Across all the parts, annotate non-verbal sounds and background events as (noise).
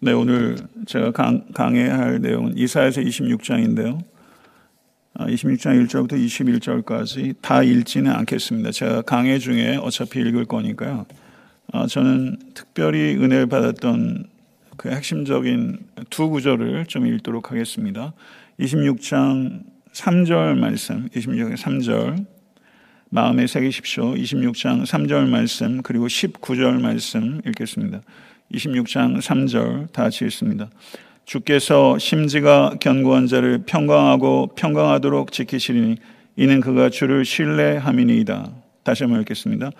네, 오늘 제가 강, 강해할 내용은 이사야서 26장인데요. 26장 아, 1절부터 21절까지 다 읽지는 않겠습니다. 제가 강해 중에 어차피 읽을 거니까요. 아, 저는 특별히 은혜를 받았던 그 핵심적인 두 구절을 좀 읽도록 하겠습니다. 26장 3절 말씀, 26장 3절 마음에 새기십시오. 26장 3절 말씀 그리고 19절 말씀 읽겠습니다. 26장 3절 다 같이 읽습니다. 주께서 심지가 견고한 자를 평강하고 평강하도록 지키시리니 이는 그가 주를 신뢰함이니이다. 다시 한번 읽겠습니다.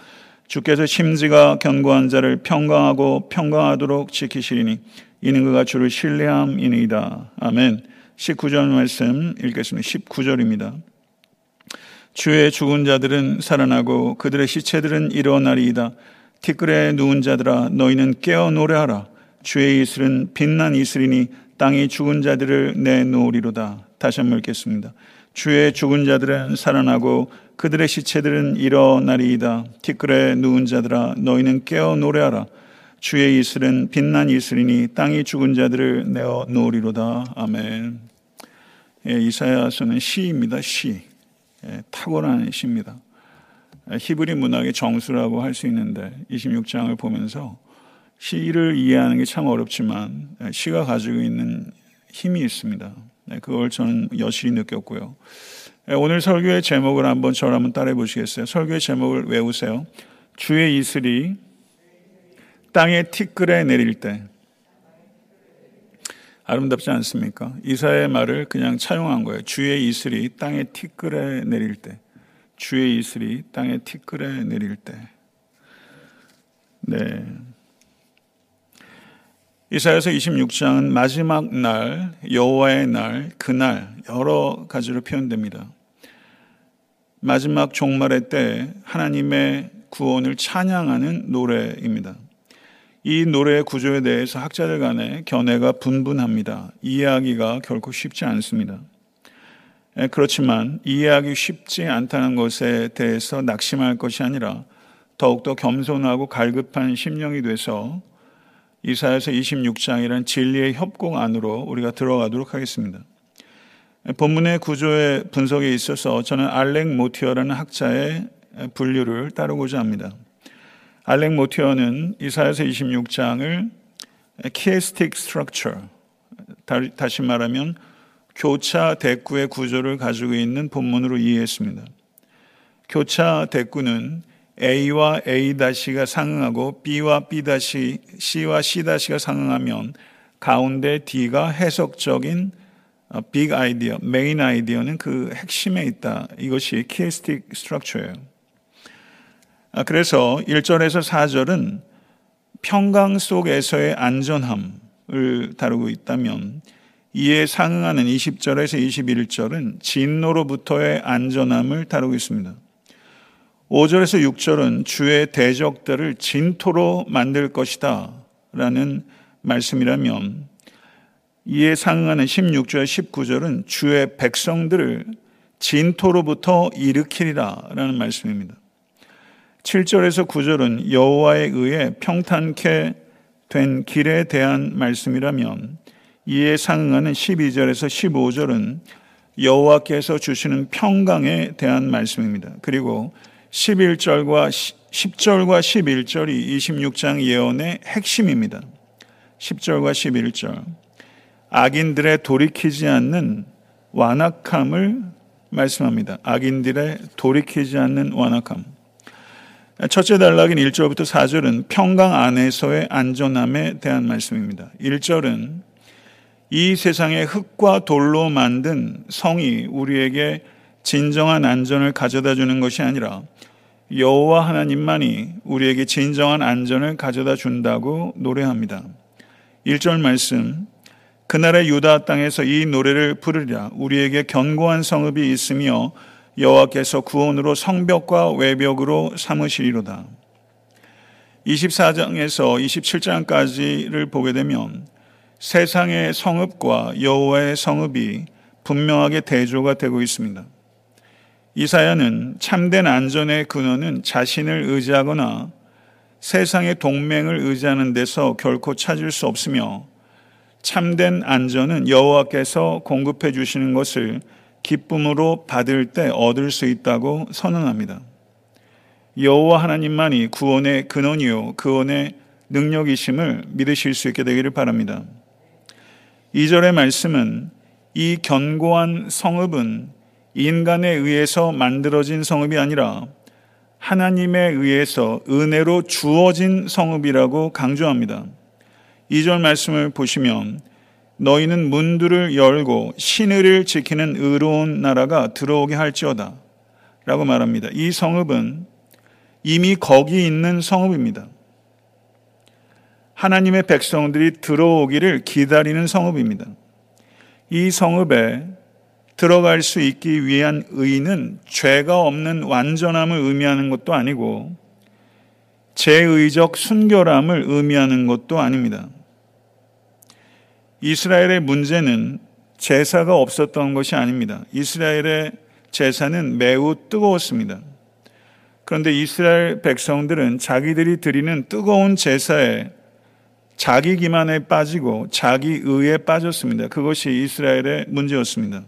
주께서 심지가 견고한 자를 평강하고 평강하도록 지키시리니 이는 그가 주를 신뢰함이니이다. 아멘. 19절 말씀 읽겠습니다. 19절입니다. 주의 죽은 자들은 살아나고 그들의 시체들은 일어나리이다. 티끌에 누운 자들아 너희는 깨어 노래하라. 주의 이슬은 빛난 이슬이니 땅이 죽은 자들을 내놓으리로다. 다시 한번 읽겠습니다. 주의 죽은 자들은 살아나고 그들의 시체들은 일어나리이다. 티끌에 누운 자들아 너희는 깨어 노래하라. 주의 이슬은 빛난 이슬이니 땅이 죽은 자들을 내어 놓으리로다. 아멘. 예, 이사야서는 시입니다 시. 예, 탁월한 시입니다 히브리 문학의 정수라고 할 수 있는데 26장을 보면서 시를 이해하는 게 참 어렵지만 시가 가지고 있는 힘이 있습니다. 네, 그걸 저는 여실히 느꼈고요. 네, 오늘 설교의 제목을 한번 저를 한번 따라해 보시겠어요? 설교의 제목을 외우세요. 주의 이슬이 땅에 티끌에 내릴 때 아름답지 않습니까? 이사의 말을 그냥 차용한 거예요. 주의 이슬이 땅에 티끌에 내릴 때. 주의 이슬이 땅에 티끌에 내릴 때. 네. 이사야서 26장은 마지막 날, 여호와의 날, 그날 여러 가지로 표현됩니다. 마지막 종말의 때 하나님의 구원을 찬양하는 노래입니다. 이 노래의 구조에 대해서 학자들 간에 견해가 분분합니다. 이해하기가 결코 쉽지 않습니다. 예, 그렇지만 이해하기 쉽지 않다는 것에 대해서 낙심할 것이 아니라 더욱더 겸손하고 갈급한 심령이 돼서 이사야서 26장이란 진리의 협곡 안으로 우리가 들어가도록 하겠습니다. 예, 본문의 구조의 분석에 있어서 저는 알렉 모티어라는 학자의 분류를 따르고자 합니다. 알렉 모티어는 이사야서 26장을 chiastic structure 다시 말하면 교차 대구의 구조를 가지고 있는 본문으로 이해했습니다. 교차 대구는 A와 A-가 상응하고 B와 B-, C와 C-가 상응하면 가운데 D가 해석적인 big idea, main idea는 그 핵심에 있다. 이것이 chiastic structure예요. 아, 그래서 1절에서 4절은 평강 속에서의 안전함을 다루고 있다면 이에 상응하는 20절에서 21절은 진노로부터의 안전함을 다루고 있습니다. 5절에서 6절은 주의 대적들을 진토로 만들 것이다 라는 말씀이라면 이에 상응하는 16절, 19절은 주의 백성들을 진토로부터 일으키리라 라는 말씀입니다. 7절에서 9절은 여호와에 의해 평탄케 된 길에 대한 말씀이라면 이에 상응하는 12절에서 15절은 여호와께서 주시는 평강에 대한 말씀입니다. 그리고 11절과 10절과 11절이 26장 예언의 핵심입니다. 10절과 11절. 악인들의 돌이키지 않는 완악함을 말씀합니다. 악인들의 돌이키지 않는 완악함. 첫째 단락인 1절부터 4절은 평강 안에서의 안전함에 대한 말씀입니다. 1절은 이 세상의 흙과 돌로 만든 성이 우리에게 진정한 안전을 가져다 주는 것이 아니라 여호와 하나님만이 우리에게 진정한 안전을 가져다 준다고 노래합니다. 1절 말씀 그날의 유다 땅에서 이 노래를 부르리라 우리에게 견고한 성읍이 있으며 여호와께서 구원으로 성벽과 외벽으로 삼으시리로다. 24장에서 27장까지를 보게 되면 세상의 성읍과 여호와의 성읍이 분명하게 대조가 되고 있습니다. 이사야는 참된 안전의 근원은 자신을 의지하거나 세상의 동맹을 의지하는 데서 결코 찾을 수 없으며 참된 안전은 여호와께서 공급해 주시는 것을 기쁨으로 받을 때 얻을 수 있다고 선언합니다. 여호와 하나님만이 구원의 근원이요 구원의 능력이심을 믿으실 수 있게 되기를 바랍니다. 2절의 말씀은 이 견고한 성읍은 인간에 의해서 만들어진 성읍이 아니라 하나님에 의해서 은혜로 주어진 성읍이라고 강조합니다. 2절 말씀을 보시면 너희는 문들을 열고 신의를 지키는 의로운 나라가 들어오게 할지어다 라고 말합니다. 이 성읍은 이미 거기 있는 성읍입니다. 하나님의 백성들이 들어오기를 기다리는 성읍입니다. 이 성읍에 들어갈 수 있기 위한 의는 죄가 없는 완전함을 의미하는 것도 아니고 제의적 순결함을 의미하는 것도 아닙니다. 이스라엘의 문제는 제사가 없었던 것이 아닙니다. 이스라엘의 제사는 매우 뜨거웠습니다. 그런데 이스라엘 백성들은 자기들이 드리는 뜨거운 제사에 자기 기만에 빠지고 자기 의에 빠졌습니다. 그것이 이스라엘의 문제였습니다.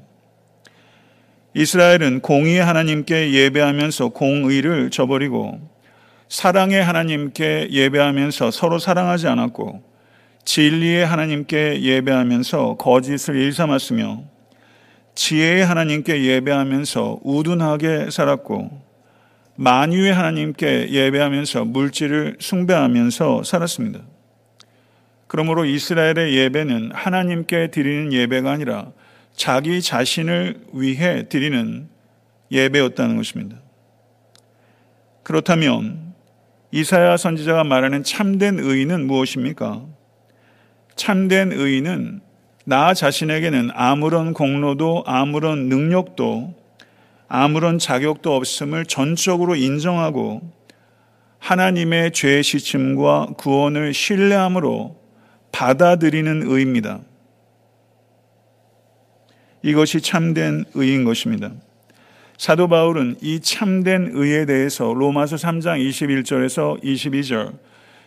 이스라엘은 공의의 하나님께 예배하면서 공의를 저버리고 사랑의 하나님께 예배하면서 서로 사랑하지 않았고 진리의 하나님께 예배하면서 거짓을 일삼았으며 지혜의 하나님께 예배하면서 우둔하게 살았고 만유의 하나님께 예배하면서 물질을 숭배하면서 살았습니다. 그러므로 이스라엘의 예배는 하나님께 드리는 예배가 아니라 자기 자신을 위해 드리는 예배였다는 것입니다. 그렇다면 이사야 선지자가 말하는 참된 의인은 무엇입니까? 참된 의인은 나 자신에게는 아무런 공로도 아무런 능력도 아무런 자격도 없음을 전적으로 인정하고 하나님의 죄 시침과 구원을 신뢰함으로 받아들이는 의입니다. 이것이 참된 의인 것입니다. 사도 바울은 이 참된 의에 대해서 로마서 3장 21절에서 22절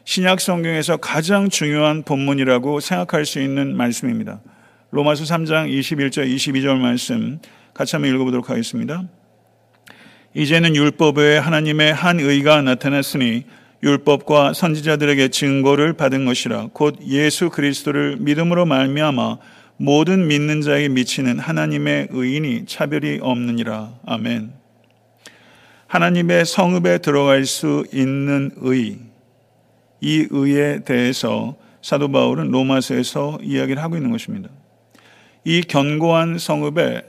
신약 성경에서 가장 중요한 본문이라고 생각할 수 있는 말씀입니다. 로마서 3장 21절 22절 말씀 같이 한번 읽어보도록 하겠습니다. 이제는 율법 외에 하나님의 한 의가 나타났으니 율법과 선지자들에게 증거를 받은 것이라 곧 예수 그리스도를 믿음으로 말미암아 모든 믿는 자에게 미치는 하나님의 의인이 차별이 없느니라. 아멘. 하나님의 성읍에 들어갈 수 있는 의, 이 의에 대해서 사도 바울은 로마서에서 이야기를 하고 있는 것입니다. 이 견고한 성읍에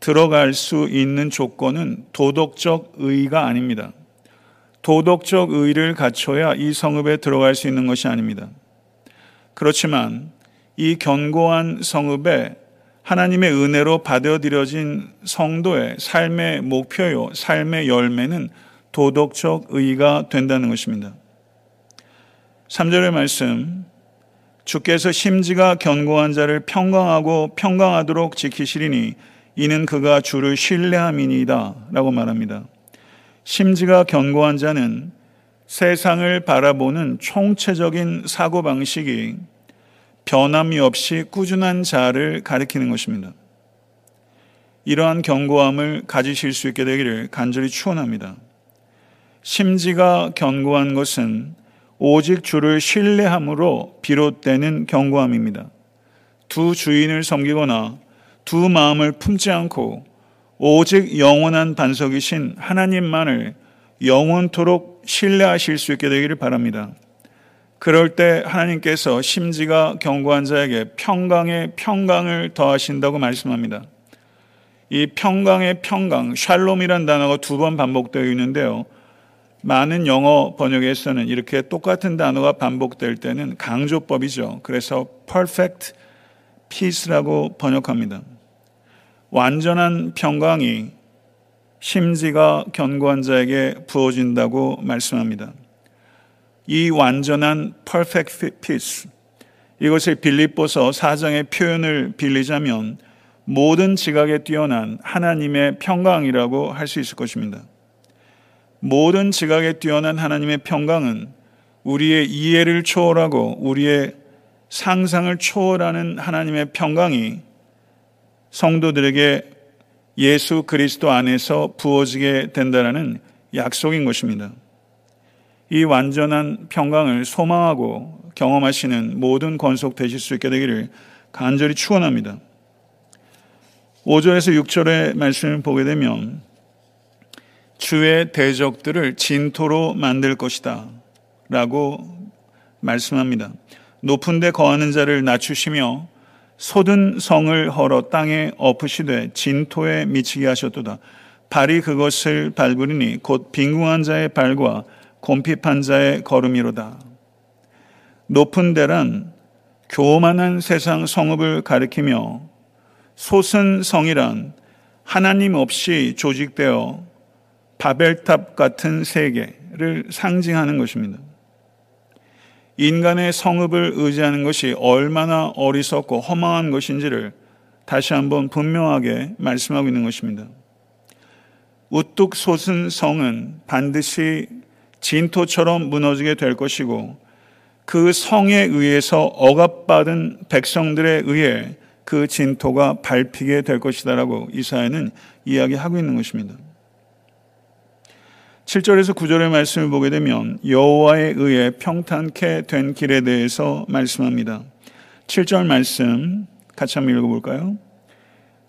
들어갈 수 있는 조건은 도덕적 의가 아닙니다. 도덕적 의를 갖춰야 이 성읍에 들어갈 수 있는 것이 아닙니다. 그렇지만 이 견고한 성읍에 하나님의 은혜로 받아들여진 성도의 삶의 목표요, 삶의 열매는 도덕적 의가 된다는 것입니다. 3절의 말씀, 주께서 심지가 견고한 자를 평강하고 평강하도록 지키시리니 이는 그가 주를 신뢰함이니이다. 라고 말합니다. 심지가 견고한 자는 세상을 바라보는 총체적인 사고방식이 변함이 없이 꾸준한 자를 가리키는 것입니다. 이러한 견고함을 가지실 수 있게 되기를 간절히 축원합니다. 심지가 견고한 것은 오직 주를 신뢰함으로 비롯되는 견고함입니다. 두 주인을 섬기거나 두 마음을 품지 않고 오직 영원한 반석이신 하나님만을 영원토록 신뢰하실 수 있게 되기를 바랍니다. 그럴 때 하나님께서 심지가 견고한 자에게 평강의 평강을 더하신다고 말씀합니다. 이 평강의 평강, 샬롬이란 단어가 두 번 반복되어 있는데요. 많은 영어 번역에서는 이렇게 똑같은 단어가 반복될 때는 강조법이죠. 그래서 perfect peace라고 번역합니다. 완전한 평강이 심지가 견고한 자에게 부어진다고 말씀합니다. 이 완전한 perfect peace 이것을 빌립보서 사장의 표현을 빌리자면 모든 지각에 뛰어난 하나님의 평강이라고 할 수 있을 것입니다. 모든 지각에 뛰어난 하나님의 평강은 우리의 이해를 초월하고 우리의 상상을 초월하는 하나님의 평강이 성도들에게 예수 그리스도 안에서 부어지게 된다는 약속인 것입니다. 이 완전한 평강을 소망하고 경험하시는 모든 권속 되실 수 있게 되기를 간절히 축원합니다. 5절에서 6절의 말씀을 보게 되면 주의 대적들을 진토로 만들 것이다 라고 말씀합니다. 높은 데 거하는 자를 낮추시며 솟은 성을 헐어 땅에 엎으시되 진토에 미치게 하셨도다. 발이 그것을 밟으리니 곧 빈궁한 자의 발과 곰핍한 자의 걸음이로다. 높은 데란 교만한 세상 성읍을 가리키며 솟은 성이란 하나님 없이 조직되어 바벨탑 같은 세계를 상징하는 것입니다. 인간의 성읍을 의지하는 것이 얼마나 어리석고 허망한 것인지를 다시 한번 분명하게 말씀하고 있는 것입니다. 우뚝 솟은 성은 반드시 진토처럼 무너지게 될 것이고 그 성에 의해서 억압받은 백성들에 의해 그 진토가 밟히게 될 것이다라고 이사야는 이야기하고 있는 것입니다. 7절에서 9절의 말씀을 보게 되면 여호와에 의해 평탄케 된 길에 대해서 말씀합니다. 7절 말씀 같이 한번 읽어볼까요?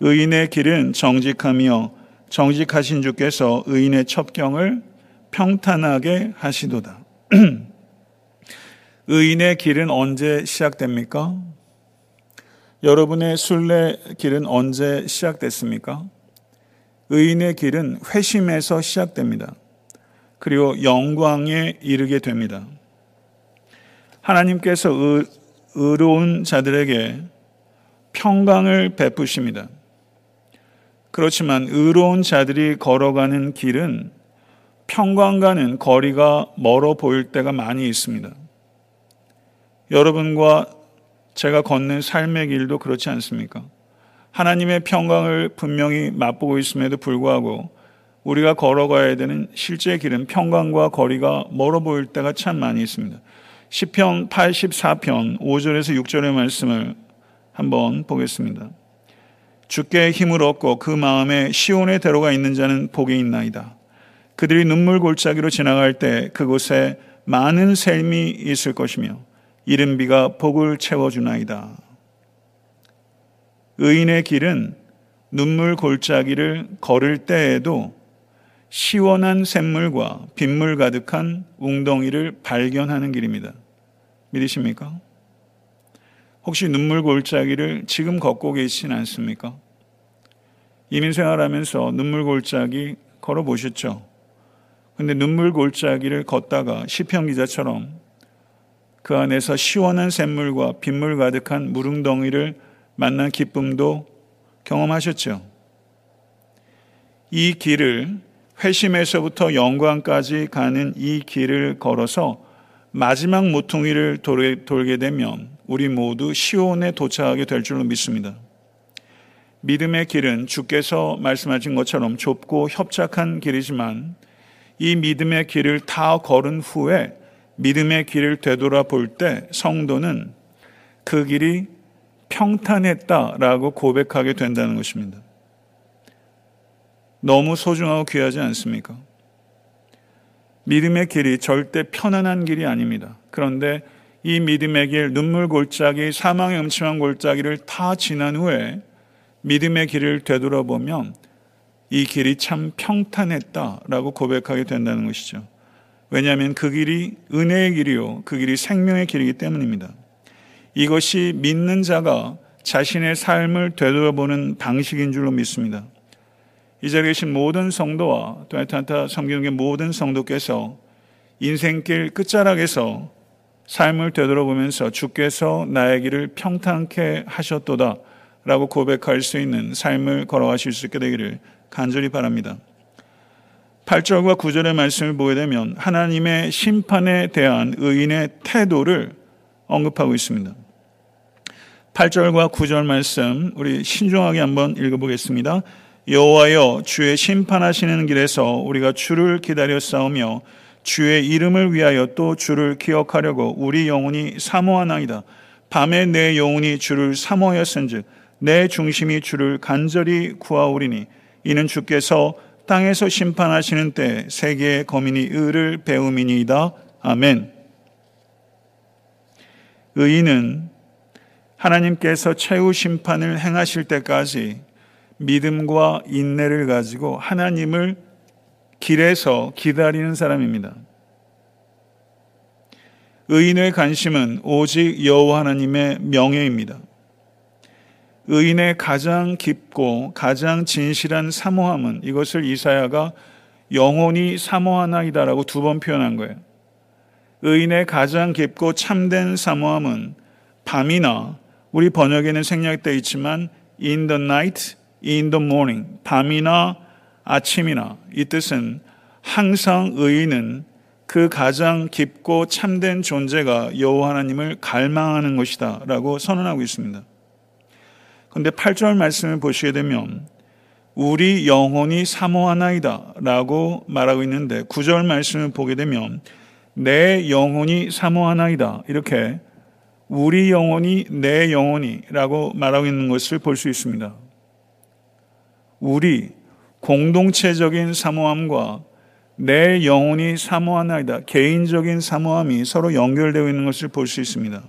의인의 길은 정직하며 정직하신 주께서 의인의 첩경을 평탄하게 하시도다. (clears throat) 의인의 길은 언제 시작됩니까? 여러분의 순례 길은 언제 시작됐습니까? 의인의 길은 회심에서 시작됩니다. 그리고 영광에 이르게 됩니다. 하나님께서 의, 의로운 자들에게 평강을 베푸십니다. 그렇지만 의로운 자들이 걸어가는 길은 평강과는 거리가 멀어 보일 때가 많이 있습니다. 여러분과 제가 걷는 삶의 길도 그렇지 않습니까? 하나님의 평강을 분명히 맛보고 있음에도 불구하고 우리가 걸어가야 되는 실제 길은 평강과 거리가 멀어 보일 때가 참 많이 있습니다. 시편 84편 5절에서 6절의 말씀을 한번 보겠습니다. 주께 힘을 얻고 그 마음에 시온의 대로가 있는 자는 복이 있나이다. 그들이 눈물 골짜기로 지나갈 때 그곳에 많은 샘이 있을 것이며 이른 비가 복을 채워주나이다. 의인의 길은 눈물 골짜기를 걸을 때에도 시원한 샘물과 빗물 가득한 웅덩이를 발견하는 길입니다. 믿으십니까? 혹시 눈물 골짜기를 지금 걷고 계시진 않습니까? 이민 생활하면서 눈물 골짜기 걸어 보셨죠? 근데 눈물 골짜기를 걷다가 시편 기자처럼 그 안에서 시원한 샘물과 빗물 가득한 무릉덩이를 만난 기쁨도 경험하셨죠? 이 길을 회심에서부터 영광까지 가는 이 길을 걸어서 마지막 모퉁이를 돌게 되면 우리 모두 시온에 도착하게 될 줄로 믿습니다. 믿음의 길은 주께서 말씀하신 것처럼 좁고 협착한 길이지만 이 믿음의 길을 다 걸은 후에 믿음의 길을 되돌아 볼 때 성도는 그 길이 평탄했다라고 고백하게 된다는 것입니다. 너무 소중하고 귀하지 않습니까? 믿음의 길이 절대 편안한 길이 아닙니다. 그런데 이 믿음의 길, 눈물 골짜기, 사망의 음침한 골짜기를 다 지난 후에 믿음의 길을 되돌아보면 이 길이 참 평탄했다라고 고백하게 된다는 것이죠. 왜냐하면 그 길이 은혜의 길이요. 그 길이 생명의 길이기 때문입니다. 이것이 믿는 자가 자신의 삶을 되돌아보는 방식인 줄로 믿습니다. 이 자리에 계신 모든 성도와 또 에탄타 성경의 모든 성도께서 인생길 끝자락에서 삶을 되돌아보면서 주께서 나의 길을 평탄케 하셨도다 라고 고백할 수 있는 삶을 걸어가실 수 있게 되기를 간절히 바랍니다. 8절과 9절의 말씀을 보게 되면 하나님의 심판에 대한 의인의 태도를 언급하고 있습니다. 8절과 9절 말씀 우리 신중하게 한번 읽어보겠습니다. 여호와여 주의 심판하시는 길에서 우리가 주를 기다려 싸우며 주의 이름을 위하여 또 주를 기억하려고 우리 영혼이 사모하나이다. 밤에 내 영혼이 주를 사모하였은즉 내 중심이 주를 간절히 구하오리니 이는 주께서 땅에서 심판하시는 때 세계의 거민이 의를 배움이니이다. 아멘. 의인은 하나님께서 최후 심판을 행하실 때까지 믿음과 인내를 가지고 하나님을 길에서 기다리는 사람입니다. 의인의 관심은 오직 여호와 하나님의 명예입니다. 의인의 가장 깊고 가장 진실한 사모함은 이것을 이사야가 영혼이 사모하나이다라고 두 번 표현한 거예요. 의인의 가장 깊고 참된 사모함은 밤이나 우리 번역에는 생략되어 있지만 in the night, in the morning 밤이나 아침이나 이 뜻은 항상 의인은 그 가장 깊고 참된 존재가 여호와 하나님을 갈망하는 것이다라고 선언하고 있습니다. 그런데 8절 말씀을 보시게 되면 우리 영혼이 사모하나이다 라고 말하고 있는데 9절 말씀을 보게 되면 내 영혼이 사모하나이다 이렇게 우리 영혼이 내 영혼이 라고 말하고 있는 것을 볼 수 있습니다. 우리 공동체적인 사모함과 내 영혼이 사모하나이다. 개인적인 사모함이 서로 연결되어 있는 것을 볼 수 있습니다.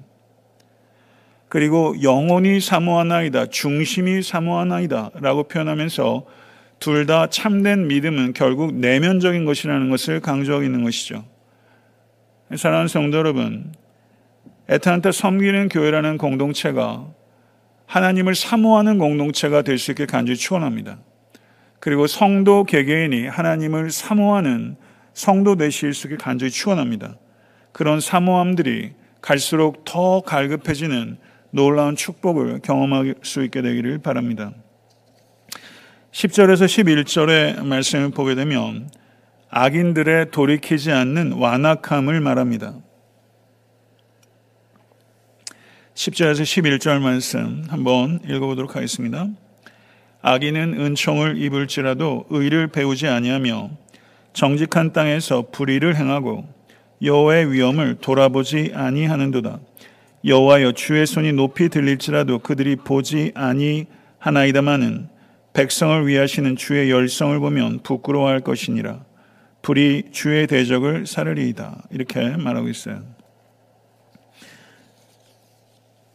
그리고 영혼이 사모하나이다. 중심이 사모하나이다. 라고 표현하면서 둘 다 참된 믿음은 결국 내면적인 것이라는 것을 강조하고 있는 것이죠. 사랑하는 성도 여러분, 에탄한테 섬기는 교회라는 공동체가 하나님을 사모하는 공동체가 될 수 있게 간절히 축원합니다. 그리고 성도 개개인이 하나님을 사모하는 성도 되실 수 있게 간절히 축원합니다. 그런 사모함들이 갈수록 더 갈급해지는 놀라운 축복을 경험할 수 있게 되기를 바랍니다. 10절에서 11절의 말씀을 보게 되면 악인들의 돌이키지 않는 완악함을 말합니다. 10절에서 11절 말씀 한번 읽어보도록 하겠습니다. 악인은 은총을 입을지라도 의를 배우지 아니하며 정직한 땅에서 불의를 행하고 여호와의 위엄을 돌아보지 아니하는도다. 여호와여 주의 손이 높이 들릴지라도 그들이 보지 아니하나이다마는 백성을 위하시는 주의 열성을 보면 부끄러워할 것이니라. 불이 주의 대적을 사르리이다. 이렇게 말하고 있어요.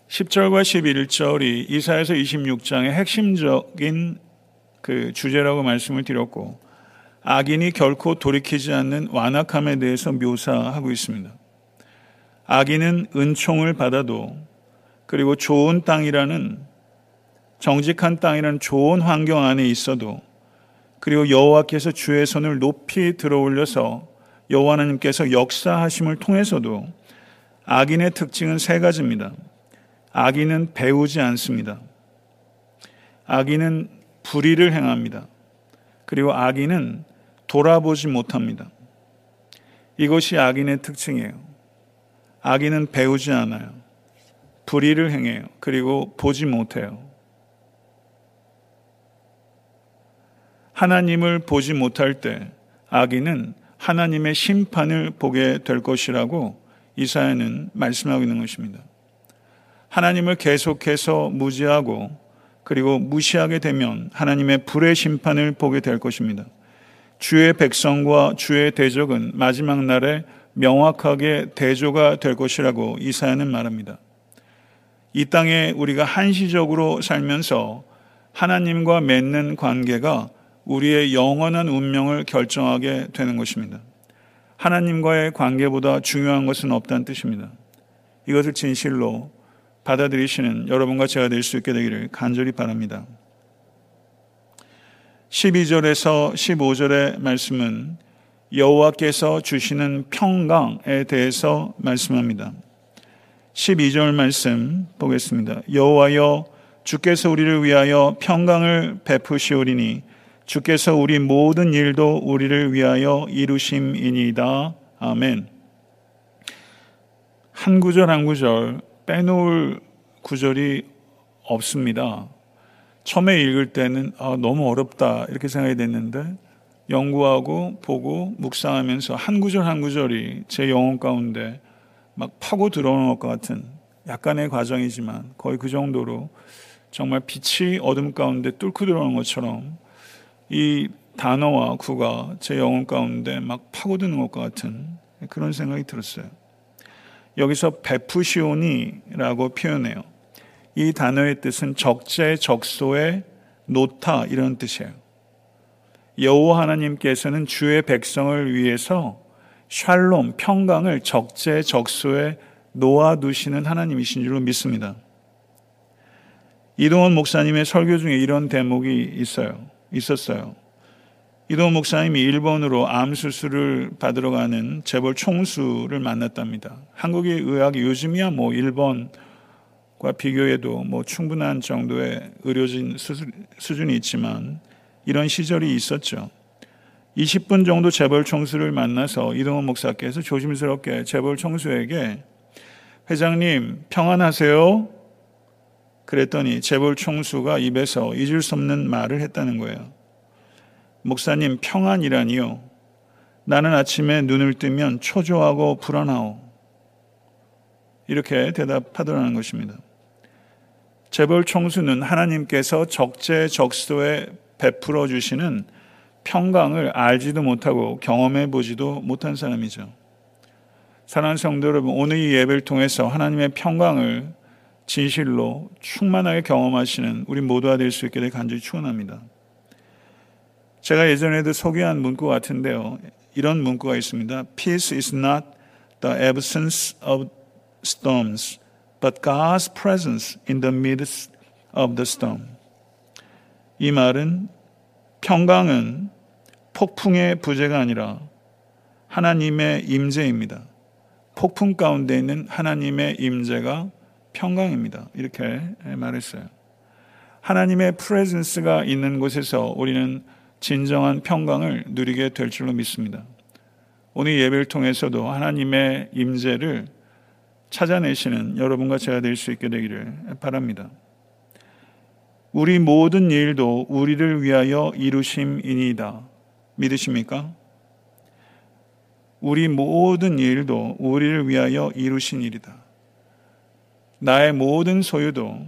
10절과 11절이 이사에서 26장의 핵심적인 그 주제라고 말씀을 드렸고 악인이 결코 돌이키지 않는 완악함에 대해서 묘사하고 있습니다. 악인은 은총을 받아도 그리고 좋은 땅이라는 정직한 땅이라는 좋은 환경 안에 있어도 그리고 여호와께서 주의 손을 높이 들어올려서 여호와 하나님께서 역사하심을 통해서도 악인의 특징은 세 가지입니다. 악인은 배우지 않습니다. 악인은 불의를 행합니다. 그리고 악인은 돌아보지 못합니다. 이것이 악인의 특징이에요. 악인은 배우지 않아요. 불의를 행해요. 그리고 보지 못해요. 하나님을 보지 못할 때 악인은 하나님의 심판을 보게 될 것이라고 이사야는 말씀하고 있는 것입니다. 하나님을 계속해서 무지하고 그리고 무시하게 되면 하나님의 불의 심판을 보게 될 것입니다. 주의 백성과 주의 대적은 마지막 날에 명확하게 대조가 될 것이라고 이사야는 말합니다. 이 땅에 우리가 한시적으로 살면서 하나님과 맺는 관계가 우리의 영원한 운명을 결정하게 되는 것입니다. 하나님과의 관계보다 중요한 것은 없다는 뜻입니다. 이것을 진실로 받아들이시는 여러분과 제가 될 수 있게 되기를 간절히 바랍니다. 12절에서 15절의 말씀은 여호와께서 주시는 평강에 대해서 말씀합니다. 12절 말씀 보겠습니다. 여호와여 주께서 우리를 위하여 평강을 베푸시오리니 주께서 우리 모든 일도 우리를 위하여 이루심이니이다. 아멘. 한 구절 한 구절 빼놓을 구절이 없습니다. 처음에 읽을 때는 아, 너무 어렵다 이렇게 생각이 됐는데 연구하고 보고 묵상하면서 한 구절 한 구절이 제 영혼 가운데 막 파고 들어오는 것 같은 약간의 과정이지만 거의 그 정도로 정말 빛이 어둠 가운데 뚫고 들어오는 것처럼 이 단어와 구가 제 영혼 가운데 막 파고드는 것과 같은 그런 생각이 들었어요. 여기서 베푸시오니라고 표현해요. 이 단어의 뜻은 적재 적소에 놓다 이런 뜻이에요. 여호와 하나님께서는 주의 백성을 위해서 샬롬 평강을 적재 적소에 놓아 두시는 하나님이신 줄로 믿습니다. 이동원 목사님의 설교 중에 이런 대목이 있어요. 있었어요. 이동원 목사님이 일본으로 암 수술을 받으러 가는 재벌 총수를 만났답니다. 한국의 의학이 요즘이야 뭐 일본과 비교해도 뭐 충분한 정도의 의료진 수준이 있지만 이런 시절이 있었죠. 20분 정도 재벌 총수를 만나서 이동원 목사께서 조심스럽게 재벌 총수에게 회장님 평안하세요? 그랬더니 재벌 총수가 입에서 잊을 수 없는 말을 했다는 거예요. 목사님 평안이라니요. 나는 아침에 눈을 뜨면 초조하고 불안하오. 이렇게 대답하더라는 것입니다. 재벌 총수는 하나님께서 적재적소에 베풀어 주시는 평강을 알지도 못하고 경험해 보지도 못한 사람이죠. 사랑하는 성도 여러분, 오늘 이 예배를 통해서 하나님의 평강을 진실로 충만하게 경험하시는 우리 모두가 될 수 있게 되 간절히 축원합니다. 제가 예전에도 소개한 문구 같은데요. 이런 문구가 있습니다. Peace is not the absence of storms, but God's presence in the midst of the storm. 이 말은 평강은 폭풍의 부재가 아니라 하나님의 임재입니다. 폭풍 가운데 있는 하나님의 임재가 평강입니다. 이렇게 말했어요. 하나님의 프레젠스가 있는 곳에서 우리는 진정한 평강을 누리게 될 줄로 믿습니다. 오늘 예배를 통해서도 하나님의 임재를 찾아내시는 여러분과 제가 될 수 있게 되기를 바랍니다. 우리 모든 일도 우리를 위하여 이루심이니이다. 믿으십니까? 우리 모든 일도 우리를 위하여 이루신 일이다. 나의 모든 소유도,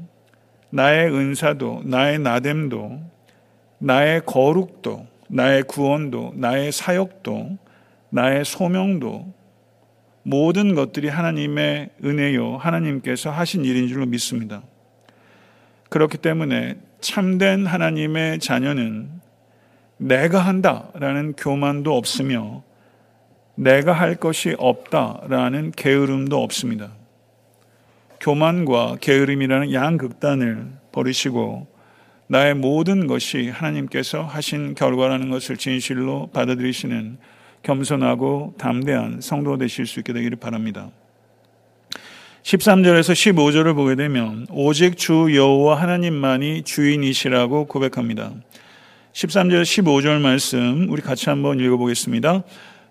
나의 은사도, 나의 나됨도, 나의 거룩도, 나의 구원도, 나의 사역도, 나의 소명도, 모든 것들이 하나님의 은혜요, 하나님께서 하신 일인 줄로 믿습니다. 그렇기 때문에 참된 하나님의 자녀는 내가 한다라는 교만도 없으며 내가 할 것이 없다라는 게으름도 없습니다. 교만과 게으름이라는 양극단을 버리시고 나의 모든 것이 하나님께서 하신 결과라는 것을 진실로 받아들이시는 겸손하고 담대한 성도 되실 수 있게 되기를 바랍니다. 13절에서 15절을 보게 되면 오직 주 여호와 하나님만이 주인이시라고 고백합니다. 13절 15절 말씀 우리 같이 한번 읽어보겠습니다.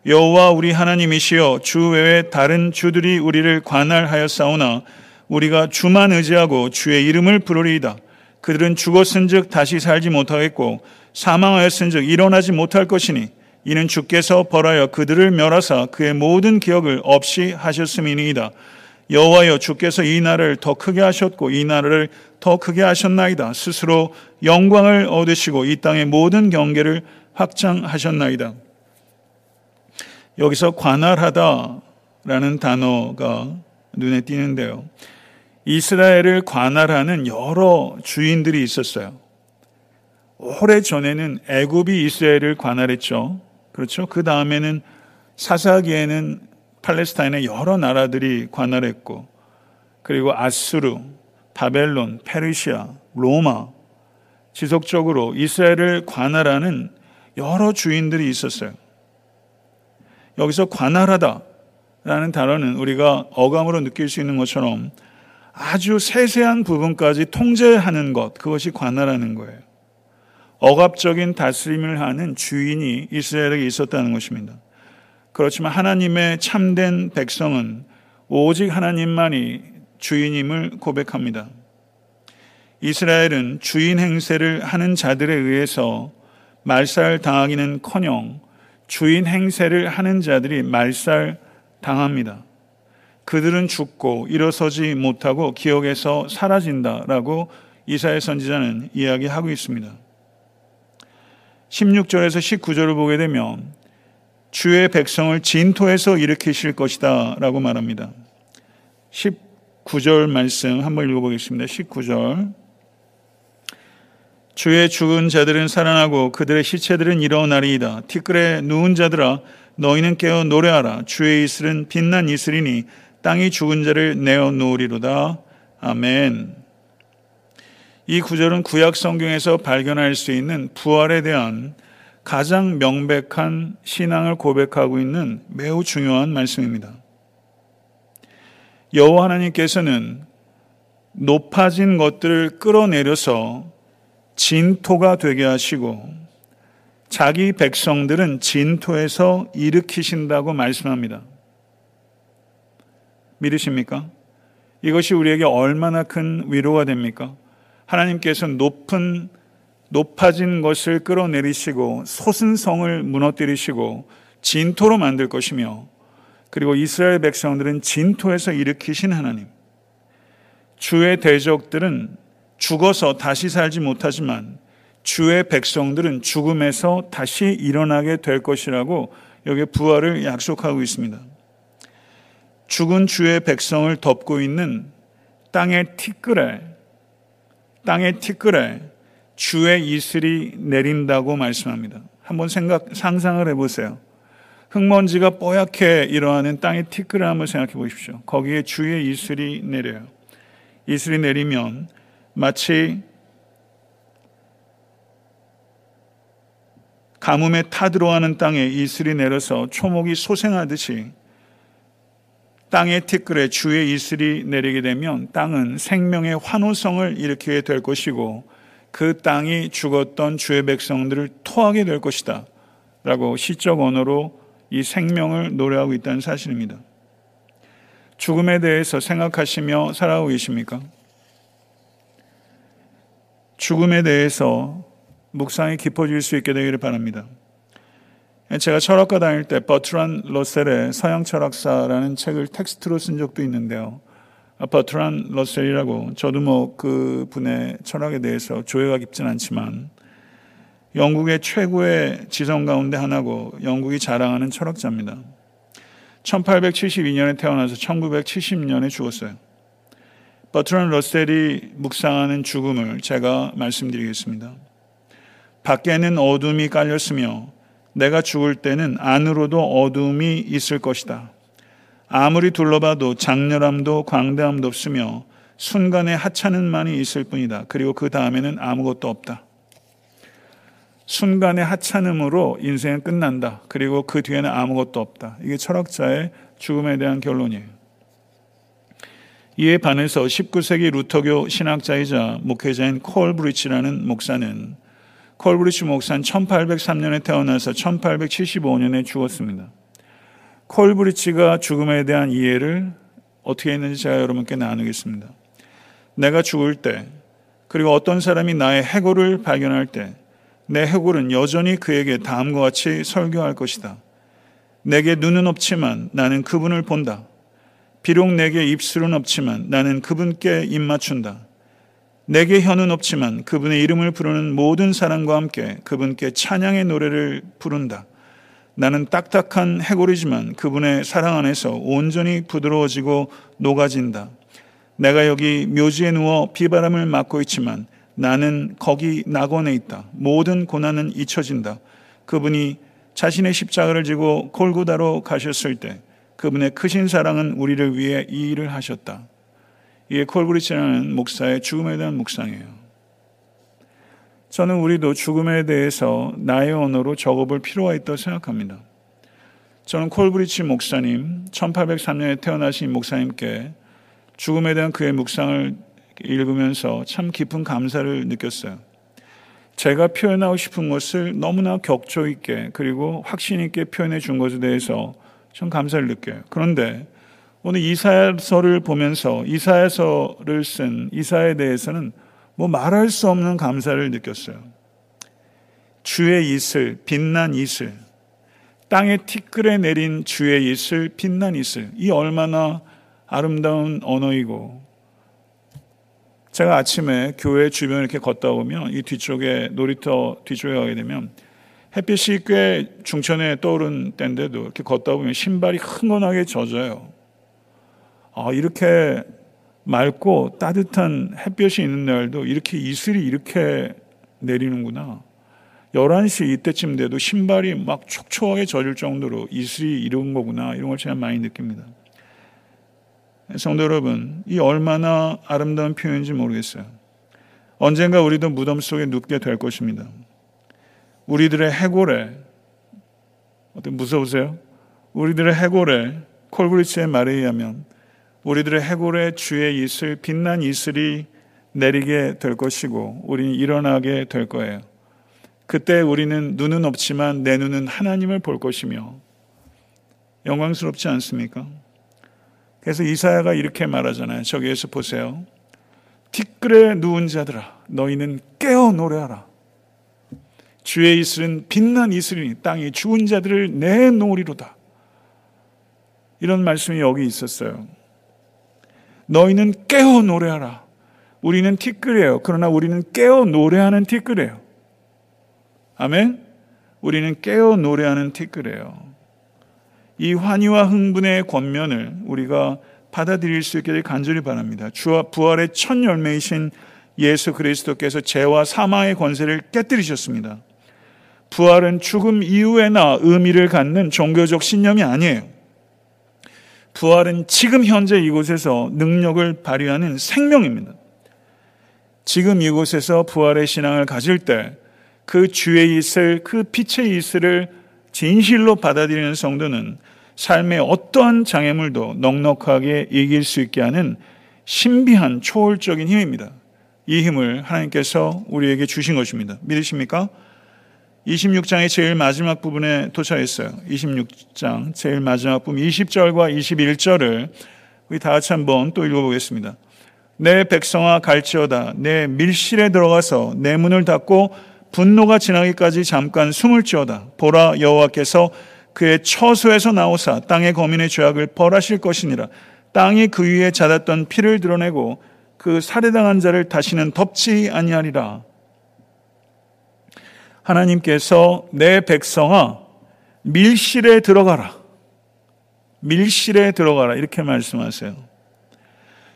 여호와 우리 하나님이시여 주 외에 다른 주들이 우리를 관할하였사오나 우리가 주만 의지하고 주의 이름을 부르리이다. 그들은 죽었은즉 다시 살지 못하겠고 사망하였은즉 일어나지 못할 것이니 이는 주께서 벌하여 그들을 멸하사 그의 모든 기억을 없이 하셨음이니이다. 여호와여 주께서 이 나라를 더 크게 하셨고 이 나라를 더 크게 하셨나이다. 스스로 영광을 얻으시고 이 땅의 모든 경계를 확장하셨나이다. 여기서 관할하다라는 단어가 눈에 띄는데요. 이스라엘을 관할하는 여러 주인들이 있었어요. 오래 전에는 애굽이 이스라엘을 관할했죠. 그렇죠. 그 다음에는 사사기에는 팔레스타인의 여러 나라들이 관할했고, 그리고 아수르, 바벨론, 페르시아, 로마, 지속적으로 이스라엘을 관할하는 여러 주인들이 있었어요. 여기서 관할하다라는 단어는 우리가 어감으로 느낄 수 있는 것처럼 아주 세세한 부분까지 통제하는 것, 그것이 관할하는 거예요. 억압적인 다스림을 하는 주인이 이스라엘에게 있었다는 것입니다. 그렇지만 하나님의 참된 백성은 오직 하나님만이 주인임을 고백합니다. 이스라엘은 주인 행세를 하는 자들에 의해서 말살 당하기는 커녕 주인 행세를 하는 자들이 말살 당합니다. 그들은 죽고 일어서지 못하고 기억에서 사라진다라고 이사야 선지자는 이야기하고 있습니다. 16절에서 19절을 보게 되면 주의 백성을 진토에서 일으키실 것이다 라고 말합니다. 19절 말씀 한번 읽어보겠습니다. 19절. 주의 죽은 자들은 살아나고 그들의 시체들은 일어나리이다. 티끌에 누운 자들아 너희는 깨어 노래하라. 주의 이슬은 빛난 이슬이니 땅이 죽은 자를 내어 놓으리로다. 아멘. 이 구절은 구약 성경에서 발견할 수 있는 부활에 대한 가장 명백한 신앙을 고백하고 있는 매우 중요한 말씀입니다. 여호와 하나님께서는 높아진 것들을 끌어내려서 진토가 되게 하시고 자기 백성들은 진토에서 일으키신다고 말씀합니다. 믿으십니까? 이것이 우리에게 얼마나 큰 위로가 됩니까? 하나님께서 높은 높아진 것을 끌어내리시고 소순성을 무너뜨리시고 진토로 만들 것이며 그리고 이스라엘 백성들은 진토에서 일으키신 하나님. 주의 대적들은 죽어서 다시 살지 못하지만 주의 백성들은 죽음에서 다시 일어나게 될 것이라고 여기 부활을 약속하고 있습니다. 죽은 주의 백성을 덮고 있는 땅의 티끌에 땅의 티끌에 주의 이슬이 내린다고 말씀합니다. 한번 생각, 상상을 해 보세요. 흙먼지가 뽀얗게 일어나는 땅의 티끌을 한번 생각해 보십시오. 거기에 주의 이슬이 내려요. 이슬이 내리면 마치 가뭄에 타들어가는 땅에 이슬이 내려서 초목이 소생하듯이 땅의 티끌에 주의 이슬이 내리게 되면 땅은 생명의 환호성을 일으키게 될 것이고 그 땅이 죽었던 주의 백성들을 토하게 될 것이다. 라고 시적 언어로 이 생명을 노래하고 있다는 사실입니다. 죽음에 대해서 생각하시며 살아오고 계십니까? 죽음에 대해서 묵상이 깊어질 수 있게 되기를 바랍니다. 제가 철학과 다닐 때 버트란 러셀의 서양 철학사라는 책을 텍스트로 쓴 적도 있는데요. 버트란 러셀이라고 저도 뭐 그 분의 철학에 대해서 조예가 깊진 않지만 영국의 최고의 지성 가운데 하나고 영국이 자랑하는 철학자입니다. 1872년에 태어나서 1970년에 죽었어요. 버트란 러셀이 묵상하는 죽음을 제가 말씀드리겠습니다. 밖에는 어둠이 깔렸으며 내가 죽을 때는 안으로도 어둠이 있을 것이다. 아무리 둘러봐도 장렬함도 광대함도 없으며 순간에 하찮은만이 있을 뿐이다. 그리고 그 다음에는 아무것도 없다. 순간의 하찮음으로 인생은 끝난다. 그리고 그 뒤에는 아무것도 없다. 이게 철학자의 죽음에 대한 결론이에요. 이에 반해서 19세기 루터교 신학자이자 목회자인 콜 브리치라는 목사는 콜브리치 목사는 1803년에 태어나서 1875년에 죽었습니다. 콜브리치가 죽음에 대한 이해를 어떻게 했는지 제가 여러분께 나누겠습니다. 내가 죽을 때, 그리고 어떤 사람이 나의 해골을 발견할 때, 내 해골은 여전히 그에게 다음과 같이 설교할 것이다. 내게 눈은 없지만 나는 그분을 본다. 비록 내게 입술은 없지만 나는 그분께 입 맞춘다. 내게 혀는 없지만 그분의 이름을 부르는 모든 사람과 함께 그분께 찬양의 노래를 부른다. 나는 딱딱한 해골이지만 그분의 사랑 안에서 온전히 부드러워지고 녹아진다. 내가 여기 묘지에 누워 비바람을 맞고 있지만 나는 거기 낙원에 있다. 모든 고난은 잊혀진다. 그분이 자신의 십자가를 지고 골고다로 가셨을 때 그분의 크신 사랑은 우리를 위해 이 일을 하셨다. 이게 콜브리치라는 목사의 죽음에 대한 묵상이에요. 저는 우리도 죽음에 대해서 나의 언어로 적어볼 필요가 있다고 생각합니다. 저는 콜브리치 목사님, 1803년에 태어나신 목사님께 죽음에 대한 그의 묵상을 읽으면서 참 깊은 감사를 느꼈어요. 제가 표현하고 싶은 것을 너무나 격조 있게 그리고 확신 있게 표현해 준 것에 대해서 좀 감사를 느껴요. 그런데 오늘 이사야서를 보면서 이사야서를 쓴 이사에 대해서는 뭐 말할 수 없는 감사를 느꼈어요. 주의 이슬, 빛난 이슬, 땅의 티끌에 내린 주의 이슬, 빛난 이슬, 이 얼마나 아름다운 언어이고 제가 아침에 교회 주변 이렇게 걷다 보면 이 뒤쪽에 놀이터 뒤쪽에 가게 되면 햇빛이 꽤 중천에 떠오른 때인데도 이렇게 걷다 보면 신발이 흥건하게 젖어요. 아, 이렇게 맑고 따뜻한 햇볕이 있는 날도 이렇게 이슬이 이렇게 내리는구나. 11시 이때쯤 돼도 신발이 막 촉촉하게 젖을 정도로 이슬이 이런 거구나. 이런 걸 제가 많이 느낍니다. 성도 여러분, 이 얼마나 아름다운 표현인지 모르겠어요. 언젠가 우리도 무덤 속에 눕게 될 것입니다. 우리들의 해골에, 어떤 무서우세요? 우리들의 해골에, 콜브리츠의 말에 의하면, 우리들의 해골에 주의 이슬, 빛난 이슬이 내리게 될 것이고, 우리는 일어나게 될 거예요. 그때 우리는 눈은 없지만 내 눈은 하나님을 볼 것이며, 영광스럽지 않습니까? 그래서 이사야가 이렇게 말하잖아요. 저기에서 보세요. 티끌에 누운 자들아, 너희는 깨어 노래하라. 주의 이슬은 빛난 이슬이니 땅이 죽은 자들을 내놓으리로다. 이런 말씀이 여기 있었어요. 너희는 깨어 노래하라. 우리는 티끌이에요. 그러나 우리는 깨어 노래하는 티끌이에요. 아멘? 우리는 깨어 노래하는 티끌이에요. 이 환희와 흥분의 권면을 우리가 받아들일 수 있기를 간절히 바랍니다. 주와 부활의 첫 열매이신 예수 그리스도께서 죄와 사망의 권세를 깨뜨리셨습니다. 부활은 죽음 이후에나 의미를 갖는 종교적 신념이 아니에요. 부활은 지금 현재 이곳에서 능력을 발휘하는 생명입니다. 지금 이곳에서 부활의 신앙을 가질 때 그 주의 이슬, 그 빛의 이슬을 진실로 받아들이는 성도는 삶의 어떠한 장애물도 넉넉하게 이길 수 있게 하는 신비한 초월적인 힘입니다. 이 힘을 하나님께서 우리에게 주신 것입니다. 믿으십니까? 26장의 제일 마지막 부분에 도착했어요. 26장 제일 마지막 부분 20절과 21절을 우리 다 같이 한번 또 읽어보겠습니다. 내 백성아 갈지어다 내 밀실에 들어가서 내 문을 닫고 분노가 지나기까지 잠깐 숨을 지어다 보라 여호와께서 그의 처소에서 나오사 땅의 거민의 죄악을 벌하실 것이니라. 땅이 그 위에 잦았던 피를 드러내고 그 살해당한 자를 다시는 덮지 아니하리라. 하나님께서 내 백성아 밀실에 들어가라. 밀실에 들어가라. 이렇게 말씀하세요.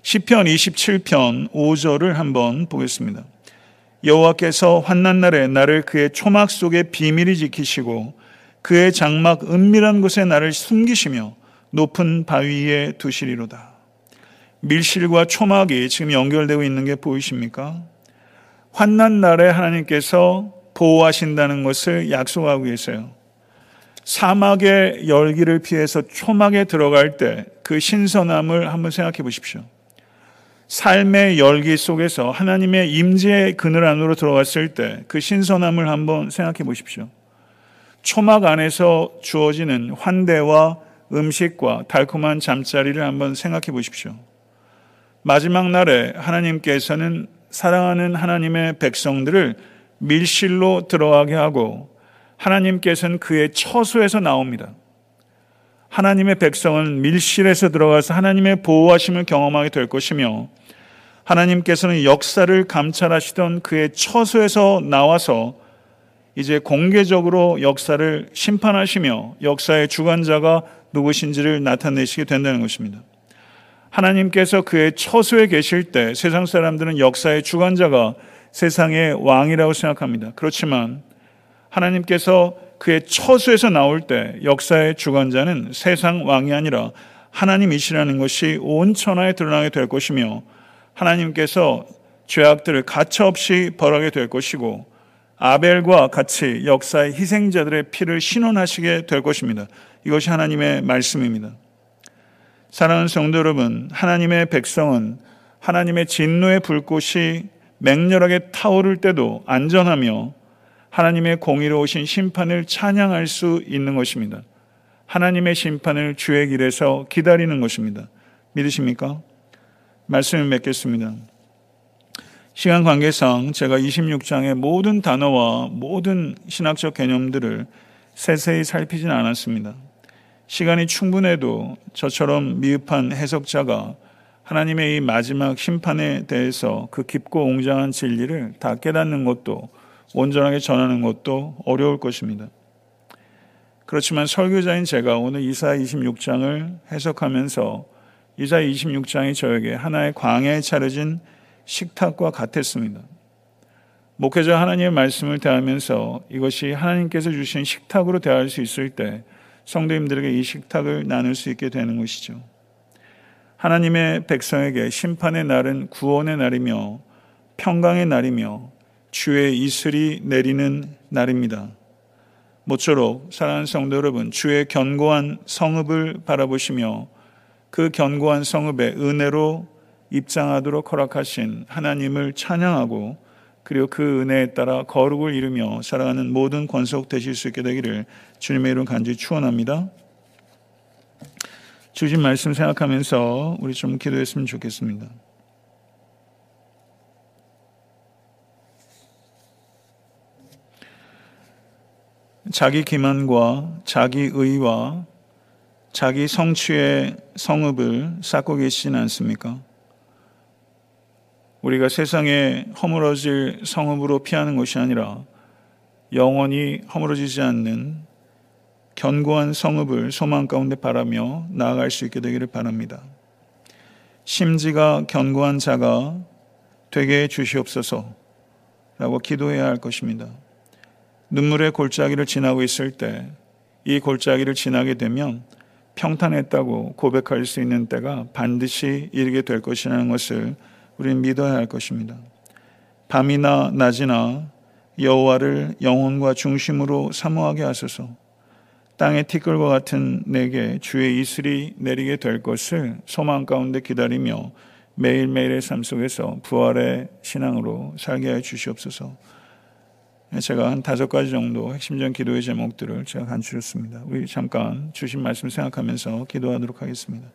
시편 27편 5절을 한번 보겠습니다. 여호와께서 환난 날에 나를 그의 초막 속에 비밀히 지키시고 그의 장막 은밀한 곳에 나를 숨기시며 높은 바위에 두시리로다. 밀실과 초막이 지금 연결되고 있는 게 보이십니까? 환난 날에 하나님께서 보호하신다는 것을 약속하고 계세요. 사막의 열기를 피해서 초막에 들어갈 때 그 신선함을 한번 생각해 보십시오. 삶의 열기 속에서 하나님의 임재의 그늘 안으로 들어갔을 때 그 신선함을 한번 생각해 보십시오. 초막 안에서 주어지는 환대와 음식과 달콤한 잠자리를 한번 생각해 보십시오. 마지막 날에 하나님께서는 사랑하는 하나님의 백성들을 밀실로 들어가게 하고 하나님께서는 그의 처소에서 나옵니다. 하나님의 백성은 밀실에서 들어가서 하나님의 보호하심을 경험하게 될 것이며 하나님께서는 역사를 감찰하시던 그의 처소에서 나와서 이제 공개적으로 역사를 심판하시며 역사의 주관자가 누구신지를 나타내시게 된다는 것입니다. 하나님께서 그의 처소에 계실 때 세상 사람들은 역사의 주관자가 세상의 왕이라고 생각합니다. 그렇지만 하나님께서 그의 처소에서 나올 때 역사의 주관자는 세상 왕이 아니라 하나님이시라는 것이 온 천하에 드러나게 될 것이며 하나님께서 죄악들을 가차없이 벌하게 될 것이고 아벨과 같이 역사의 희생자들의 피를 신원하시게 될 것입니다. 이것이 하나님의 말씀입니다. 사랑하는 성도 여러분, 하나님의 백성은 하나님의 진노의 불꽃이 맹렬하게 타오를 때도 안전하며 하나님의 공의로우신 심판을 찬양할 수 있는 것입니다. 하나님의 심판을 주의 길에서 기다리는 것입니다. 믿으십니까? 말씀을 맺겠습니다. 시간 관계상 제가 26장의 모든 단어와 모든 신학적 개념들을 세세히 살피진 않았습니다. 시간이 충분해도 저처럼 미흡한 해석자가 하나님의 이 마지막 심판에 대해서 그 깊고 웅장한 진리를 다 깨닫는 것도 온전하게 전하는 것도 어려울 것입니다. 그렇지만 설교자인 제가 오늘 이사 26장을 해석하면서 이사 26장이 저에게 하나의 광야에 차려진 식탁과 같았습니다. 목회자 하나님의 말씀을 대하면서 이것이 하나님께서 주신 식탁으로 대할 수 있을 때 성도님들에게 이 식탁을 나눌 수 있게 되는 것이죠. 하나님의 백성에게 심판의 날은 구원의 날이며 평강의 날이며 주의 이슬이 내리는 날입니다. 모쪼록 사랑하는 성도 여러분, 주의 견고한 성읍을 바라보시며 그 견고한 성읍의 은혜로 입장하도록 허락하신 하나님을 찬양하고 그리고 그 은혜에 따라 거룩을 이루며 살아가는 모든 권속 되실 수 있게 되기를 주님의 이름 간절히 축원합니다. 주신 말씀 생각하면서 우리 좀 기도했으면 좋겠습니다. 자기 기만과 자기 의와 자기 성취의 성읍을 쌓고 계시진 않습니까? 우리가 세상에 허물어질 성읍으로 피하는 것이 아니라 영원히 허물어지지 않는 견고한 성읍을 소망 가운데 바라며 나아갈 수 있게 되기를 바랍니다. 심지가 견고한 자가 되게 해 주시옵소서 라고 기도해야 할 것입니다. 눈물의 골짜기를 지나고 있을 때 이 골짜기를 지나게 되면 평탄했다고 고백할 수 있는 때가 반드시 이르게 될 것이라는 것을 우리는 믿어야 할 것입니다. 밤이나 낮이나 여호와를 영혼과 중심으로 사모하게 하소서. 땅의 티끌과 같은 내게 주의 이슬이 내리게 될 것을 소망 가운데 기다리며 매일매일의 삶 속에서 부활의 신앙으로 살게 해 주시옵소서. 제가 한 다섯 가지 정도 핵심적인 기도의 제목들을 제가 간추렸습니다. 우리 잠깐 주신 말씀 생각하면서 기도하도록 하겠습니다.